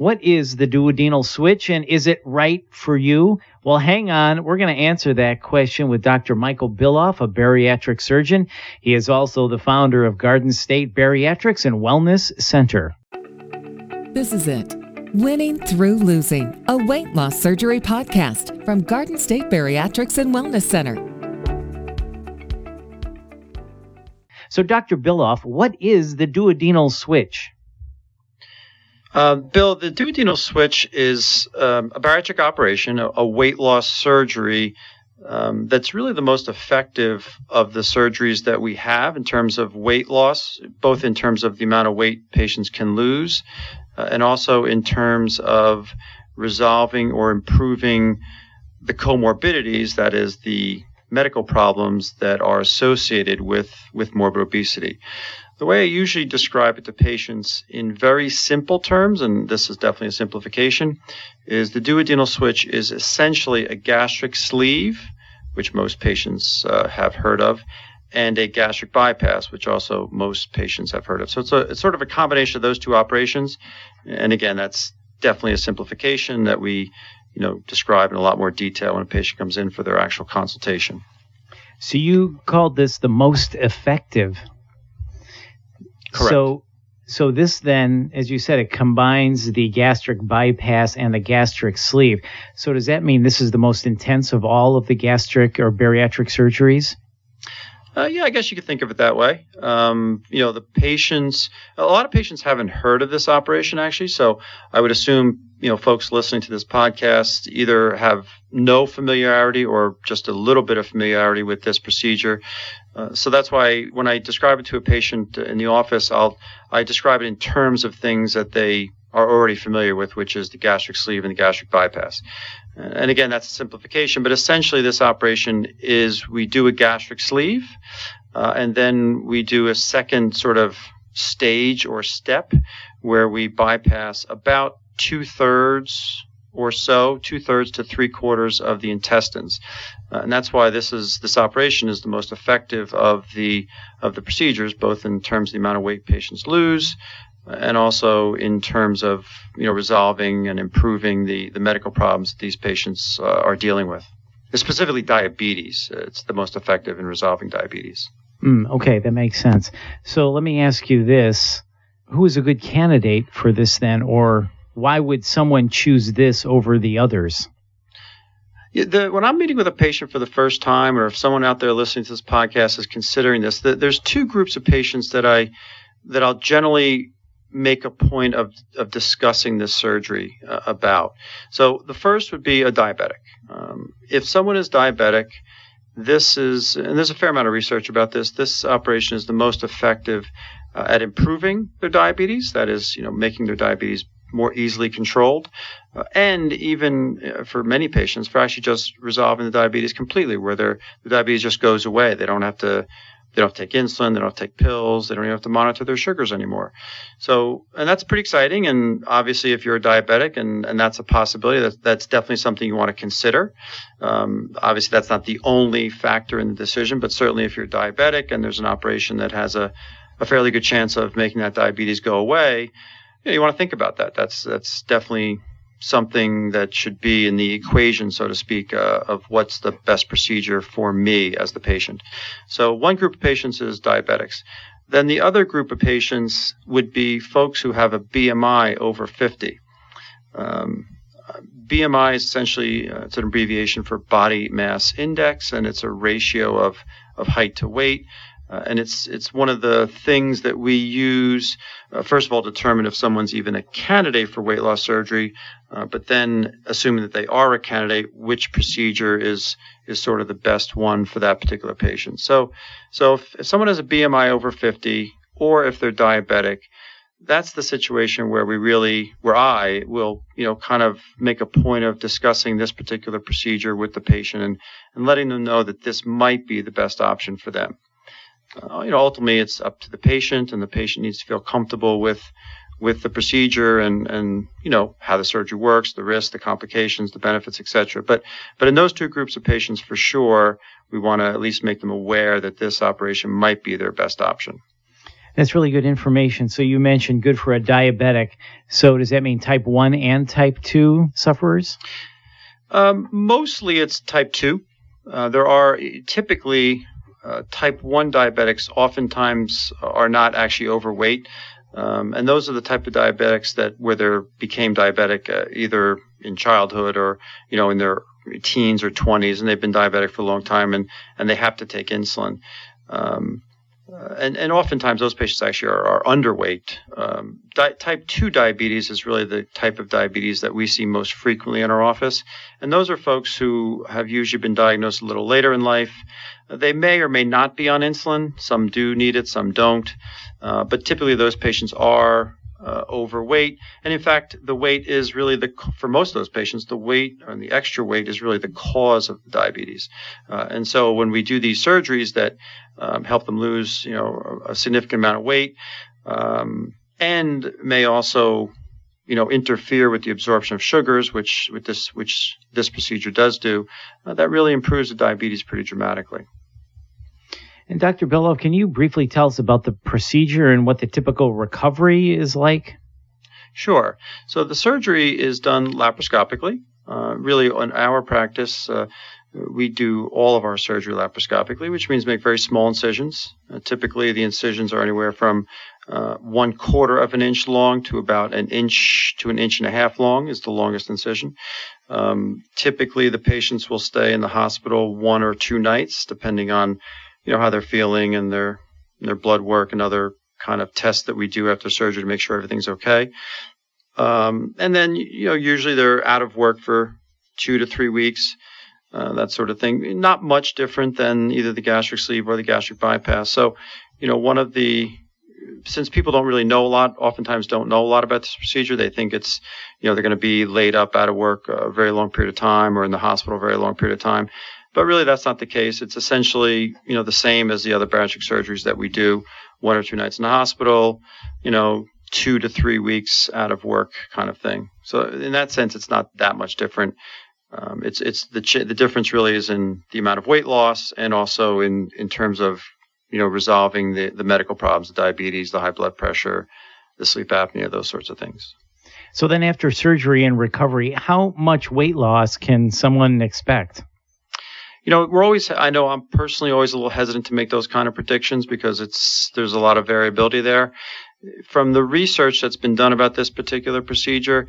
What is the duodenal switch and is it right for you? Well, hang on. We're going to answer that question with Dr. Michael Bilof, a bariatric surgeon. He is also the founder of Garden State Bariatrics and Wellness Center. This is it. Winning Through Losing, a weight loss surgery podcast from Garden State Bariatrics and Wellness Center. So, Dr. Bilof, what is the duodenal switch? Uh, Bill, the duodenal switch is um, a bariatric operation, a, a weight loss surgery um, that's really the most effective of the surgeries that we have in terms of weight loss, both in terms of the amount of weight patients can lose uh, and also in terms of resolving or improving the comorbidities, that is, the medical problems that are associated with, with morbid obesity. The way I usually describe it to patients in very simple terms, and this is definitely a simplification, is the duodenal switch is essentially a gastric sleeve, which most patients uh, have heard of, and a gastric bypass, which also most patients have heard of. So it's, a, it's sort of a combination of those two operations. And again, that's definitely a simplification that we you know, describe in a lot more detail when a patient comes in for their actual consultation. So you called this the most effective Correct. So, so this then, as you said, it combines the gastric bypass and the gastric sleeve. So does that mean this is the most intense of all of the gastric or bariatric surgeries? Uh, yeah, I guess you could think of it that way. Um, you know, the patients, a lot of patients haven't heard of this operation actually. So I would assume, you know, folks listening to this podcast either have no familiarity or just a little bit of familiarity with this procedure. Uh, so that's why when I describe it to a patient in the office, I'll I describe it in terms of things that they are already familiar with, which is the gastric sleeve and the gastric bypass. And again, that's a simplification, but essentially this operation is we do a gastric sleeve, uh, and then we do a second sort of stage or step where we bypass about two thirds or so, two thirds to three quarters of the intestines, uh, and that's why this is this operation is the most effective of the of the procedures, both in terms of the amount of weight patients lose, and also in terms of you know resolving and improving the the medical problems that these patients uh, are dealing with. Specifically, diabetes. It's the most effective in resolving diabetes. Mm, okay, that makes sense. So let me ask you this: Who is a good candidate for this then, or why would someone choose this over the others? Yeah, the, when I'm meeting with a patient for the first time, or if someone out there listening to this podcast is considering this, the, there's two groups of patients that I that I'll generally make a point of, of discussing this surgery uh, about. So the first would be a diabetic. Um, if someone is diabetic, this is, and there's a fair amount of research about this, this operation is the most effective uh, at improving their diabetes, that is, you know, making their diabetes more easily controlled, uh, and even uh, for many patients, for actually just resolving the diabetes completely, where their the diabetes just goes away. They don't have to they don't have to take insulin. They don't have to take pills. They don't even have to monitor their sugars anymore. So, and that's pretty exciting. And obviously, if you're a diabetic and, and that's a possibility, that's, that's definitely something you want to consider. Um, obviously, that's not the only factor in the decision, but certainly if you're diabetic and there's an operation that has a, a fairly good chance of making that diabetes go away, you, know, you want to think about that. That's, that's definitely something that should be in the equation, so to speak, uh, of what's the best procedure for me as the patient. So one group of patients is diabetics. Then the other group of patients would be folks who have a BMI over 50. Um, BMI is essentially uh, it's an abbreviation for body mass index, and it's a ratio of, of height to weight. Uh, and it's it's one of the things that we use uh, first of all to determine if someone's even a candidate for weight loss surgery, uh, but then assuming that they are a candidate, which procedure is is sort of the best one for that particular patient. So so if, if someone has a BMI over 50 or if they're diabetic, that's the situation where we really where I will you know kind of make a point of discussing this particular procedure with the patient and and letting them know that this might be the best option for them uh, you know, ultimately it's up to the patient, and the patient needs to feel comfortable with with the procedure and and you know how the surgery works, the risks, the complications, the benefits, etc. But but in those two groups of patients, for sure, we want to at least make them aware that this operation might be their best option. That's really good information. So you mentioned good for a diabetic. So does that mean type 1 and type 2 sufferers? Um, mostly it's type 2. Uh, there are typically uh, type 1 diabetics oftentimes are not actually overweight. Um, and those are the type of diabetics that where they became diabetic uh, either in childhood or you know in their teens or 20s and they've been diabetic for a long time and, and they have to take insulin. Um, uh, and, and oftentimes those patients actually are, are underweight. Um, di- type 2 diabetes is really the type of diabetes that we see most frequently in our office. And those are folks who have usually been diagnosed a little later in life. They may or may not be on insulin. Some do need it, some don't. Uh, but typically those patients are uh, overweight. And in fact, the weight is really the, for most of those patients, the weight and the extra weight is really the cause of the diabetes. Uh, and so when we do these surgeries that um, help them lose, you know, a significant amount of weight, um, and may also, you know, interfere with the absorption of sugars, which with this, which this procedure does do, uh, that really improves the diabetes pretty dramatically. And Dr. Bilof, can you briefly tell us about the procedure and what the typical recovery is like? Sure. So the surgery is done laparoscopically. Uh, really, in our practice, uh, we do all of our surgery laparoscopically, which means make very small incisions. Uh, typically, the incisions are anywhere from uh, one quarter of an inch long to about an inch to an inch and a half long is the longest incision. Um, typically, the patients will stay in the hospital one or two nights, depending on you know how they're feeling and their their blood work and other kind of tests that we do after surgery to make sure everything's okay. Um, and then you know usually they're out of work for two to three weeks, uh, that sort of thing. Not much different than either the gastric sleeve or the gastric bypass. So you know one of the since people don't really know a lot, oftentimes don't know a lot about this procedure, they think it's, you know, they're going to be laid up out of work a very long period of time or in the hospital a very long period of time. But really, that's not the case. It's essentially, you know, the same as the other bariatric surgeries that we do, one or two nights in the hospital, you know, two to three weeks out of work kind of thing. So in that sense, it's not that much different. Um, it's it's the ch- the difference really is in the amount of weight loss and also in in terms of you know resolving the the medical problems, the diabetes, the high blood pressure, the sleep apnea, those sorts of things. So then, after surgery and recovery, how much weight loss can someone expect? You know, we're always, I know I'm personally always a little hesitant to make those kind of predictions because it's, there's a lot of variability there. From the research that's been done about this particular procedure,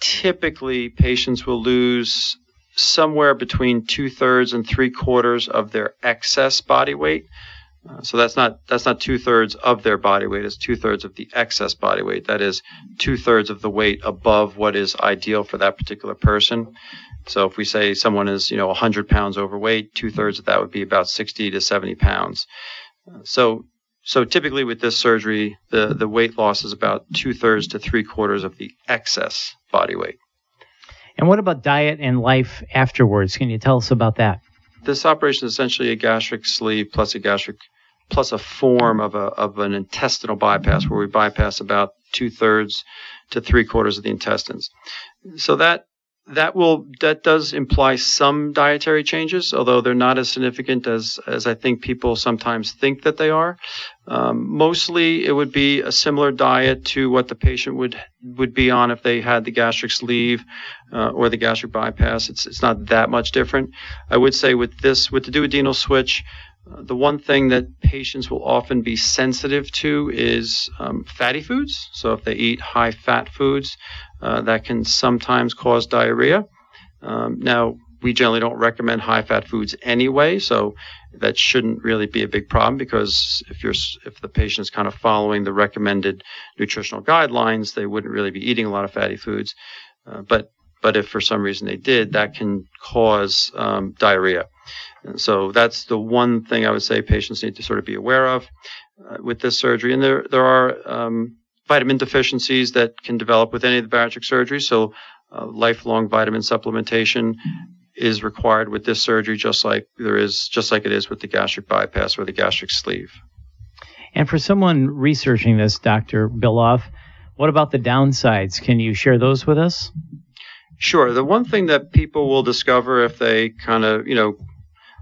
typically patients will lose somewhere between two thirds and three quarters of their excess body weight. Uh, so that's not that's not two thirds of their body weight. It's two thirds of the excess body weight. That is two thirds of the weight above what is ideal for that particular person. So if we say someone is, you know, 100 pounds overweight, two thirds of that would be about 60 to 70 pounds. So, so typically with this surgery, the, the weight loss is about two thirds to three quarters of the excess body weight. And what about diet and life afterwards? Can you tell us about that? This operation is essentially a gastric sleeve plus a gastric plus a form of a of an intestinal bypass where we bypass about two thirds to three quarters of the intestines. So that that will that does imply some dietary changes, although they're not as significant as as I think people sometimes think that they are. Um, mostly, it would be a similar diet to what the patient would would be on if they had the gastric sleeve uh, or the gastric bypass. It's it's not that much different. I would say with this with the duodenal switch. Uh, the one thing that patients will often be sensitive to is um, fatty foods. So if they eat high fat foods, uh, that can sometimes cause diarrhea. Um, now, we generally don't recommend high fat foods anyway, so that shouldn't really be a big problem because if you're if the patient is kind of following the recommended nutritional guidelines, they wouldn't really be eating a lot of fatty foods. Uh, but but if for some reason they did, that can cause um, diarrhea. And so that's the one thing I would say patients need to sort of be aware of uh, with this surgery. And there there are um, vitamin deficiencies that can develop with any of the bariatric surgeries. So, uh, lifelong vitamin supplementation is required with this surgery, just like there is, just like it is with the gastric bypass or the gastric sleeve. And for someone researching this, Dr. Bilof, what about the downsides? Can you share those with us? Sure. The one thing that people will discover if they kind of, you know,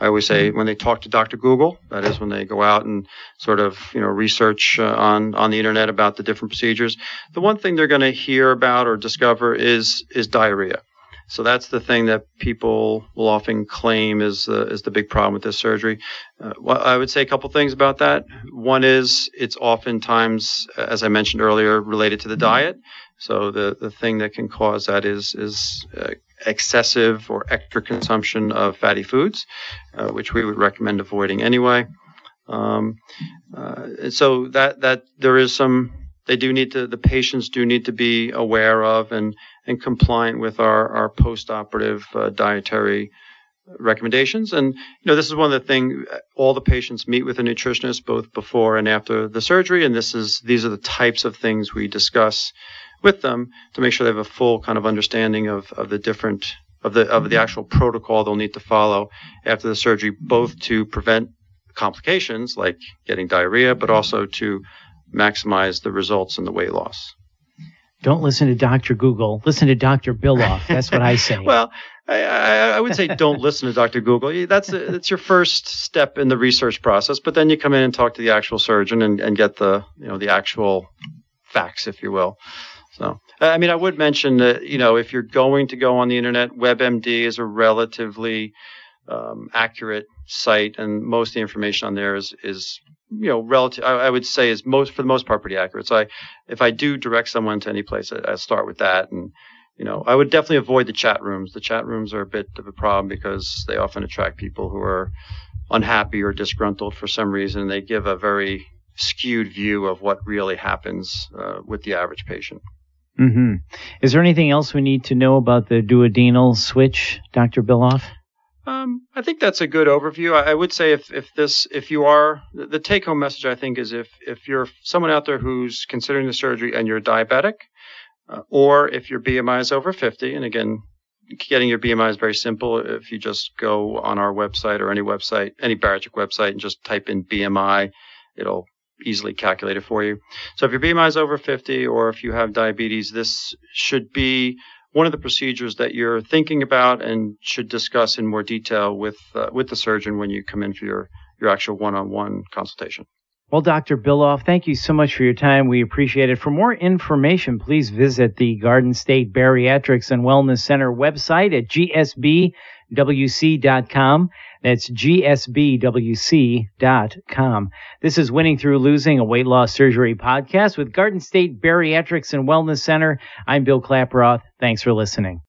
I always say when they talk to Dr. Google, that is when they go out and sort of you know research uh, on on the internet about the different procedures. The one thing they're going to hear about or discover is is diarrhea. So that's the thing that people will often claim is uh, is the big problem with this surgery. Uh, well, I would say a couple things about that. One is it's oftentimes, as I mentioned earlier, related to the diet. So the, the thing that can cause that is is uh, excessive or extra consumption of fatty foods, uh, which we would recommend avoiding anyway. Um, uh, so that that there is some they do need to the patients do need to be aware of and and compliant with our our post-operative uh, dietary recommendations and you know this is one of the things all the patients meet with a nutritionist both before and after the surgery and this is these are the types of things we discuss with them to make sure they have a full kind of understanding of, of the different of the of the mm-hmm. actual protocol they'll need to follow after the surgery both to prevent complications like getting diarrhea but also to maximize the results in the weight loss. Don't listen to Dr. Google. Listen to Dr. Bilof. That's what I say. well, I, I, would say don't listen to Dr. Google. That's a, that's your first step in the research process. But then you come in and talk to the actual surgeon and, and get the you know the actual facts, if you will. So I mean, I would mention that you know if you're going to go on the internet, WebMD is a relatively um, accurate site, and most of the information on there is is you know, relative, I, I, would say is most, for the most part, pretty accurate. So I, if I do direct someone to any place, I, I start with that. And, you know, I would definitely avoid the chat rooms. The chat rooms are a bit of a problem because they often attract people who are unhappy or disgruntled for some reason. And they give a very skewed view of what really happens uh, with the average patient. Mm-hmm. Is there anything else we need to know about the duodenal switch, Dr. Bilof? Um, I think that's a good overview. I, I, would say if, if this if you are the take home message I think is if if you're someone out there who's considering the surgery and you're diabetic, uh, or if your BMI is over 50, and again, getting your BMI is very simple. If you just go on our website or any website, any bariatric website, and just type in BMI, it'll easily calculated for you. So if your BMI is over 50, or if you have diabetes, this should be one of the procedures that you're thinking about and should discuss in more detail with uh, with the surgeon when you come in for your your actual one-on-one consultation. Well, Dr. Bilof, thank you so much for your time. We appreciate it. For more information, please visit the Garden State Bariatrics and Wellness Center website at gsbwc.com. That's gsbwc.com. This is Winning Through Losing, a weight loss surgery podcast with Garden State Bariatrics and Wellness Center. I'm Bill Klaproth. Thanks for listening.